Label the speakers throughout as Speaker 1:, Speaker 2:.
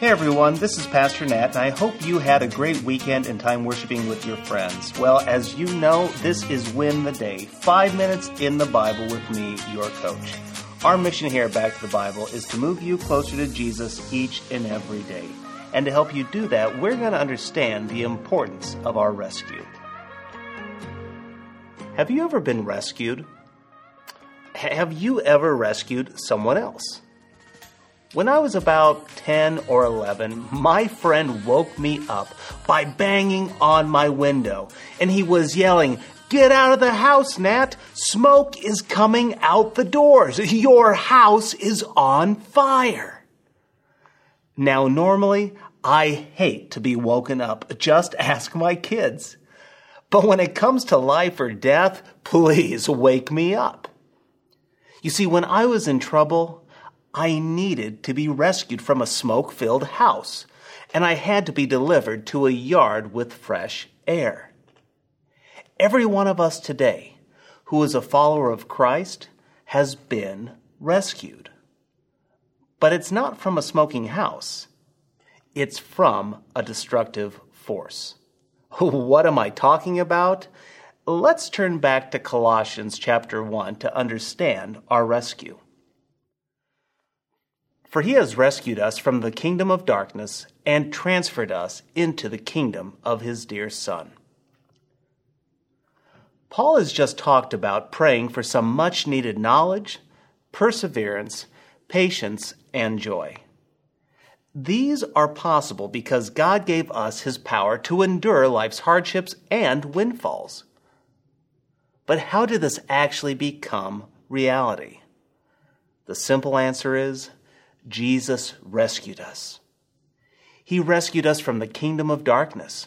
Speaker 1: Hey everyone, this is Pastor Nat, and I hope you had a great weekend and time worshiping with your friends. Well, as you know, this is Win the Day five minutes in the Bible with me, your coach. Our mission here Back to the Bible is to move you closer to Jesus each and every day. And to help you do that, we're going to understand the importance of our rescue. Have you ever been rescued? Have you ever rescued someone else? When I was about 10 or 11, my friend woke me up by banging on my window, and he was yelling, Get out of the house, Nat! Smoke is coming out the doors! Your house is on fire! Now, normally, I hate to be woken up. Just ask my kids. But when it comes to life or death, please wake me up. You see, when I was in trouble, I needed to be rescued from a smoke filled house, and I had to be delivered to a yard with fresh air. Every one of us today who is a follower of Christ has been rescued. But it's not from a smoking house, it's from a destructive force. What am I talking about? Let's turn back to Colossians chapter 1 to understand our rescue. For he has rescued us from the kingdom of darkness and transferred us into the kingdom of his dear Son. Paul has just talked about praying for some much needed knowledge, perseverance, patience, and joy. These are possible because God gave us his power to endure life's hardships and windfalls. But how did this actually become reality? The simple answer is Jesus rescued us. He rescued us from the kingdom of darkness.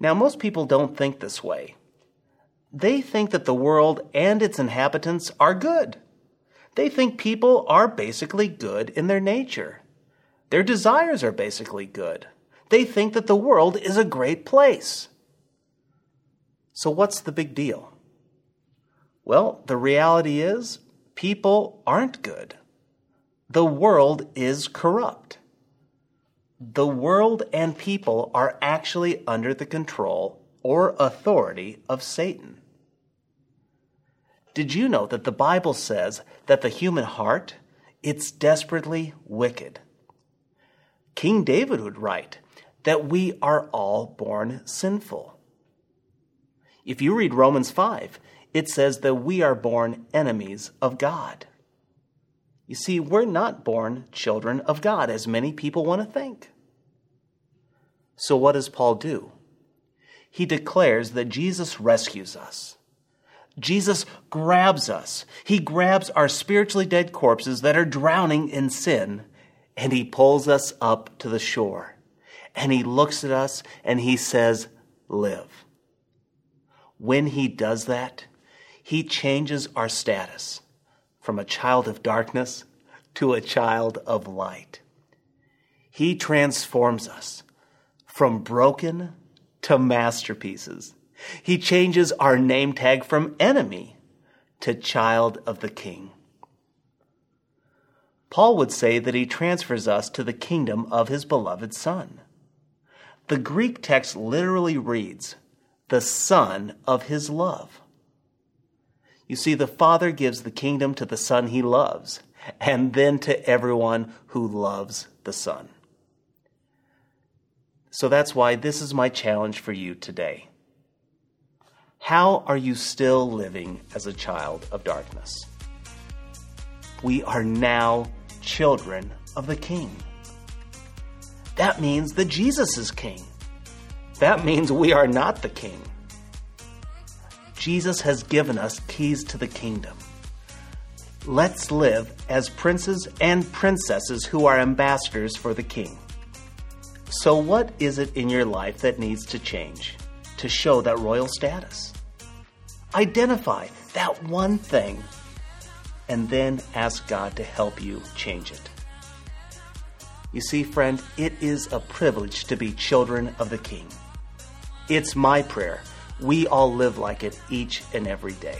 Speaker 1: Now, most people don't think this way. They think that the world and its inhabitants are good. They think people are basically good in their nature. Their desires are basically good. They think that the world is a great place. So, what's the big deal? Well, the reality is, people aren't good. The world is corrupt. The world and people are actually under the control or authority of Satan. Did you know that the Bible says that the human heart it's desperately wicked? King David would write that we are all born sinful. If you read Romans 5, it says that we are born enemies of God. You see, we're not born children of God, as many people want to think. So, what does Paul do? He declares that Jesus rescues us. Jesus grabs us. He grabs our spiritually dead corpses that are drowning in sin, and he pulls us up to the shore. And he looks at us and he says, Live. When he does that, he changes our status from a child of darkness to a child of light. He transforms us from broken to masterpieces. He changes our name tag from enemy to child of the king. Paul would say that he transfers us to the kingdom of his beloved Son. The Greek text literally reads, the Son of his love. You see, the Father gives the kingdom to the Son he loves, and then to everyone who loves the Son. So that's why this is my challenge for you today. How are you still living as a child of darkness? We are now children of the King. That means that Jesus is King. That means we are not the King. Jesus has given us keys to the kingdom. Let's live as princes and princesses who are ambassadors for the king. So, what is it in your life that needs to change to show that royal status? Identify that one thing and then ask God to help you change it. You see, friend, it is a privilege to be children of the King. It's my prayer we all live like it each and every day.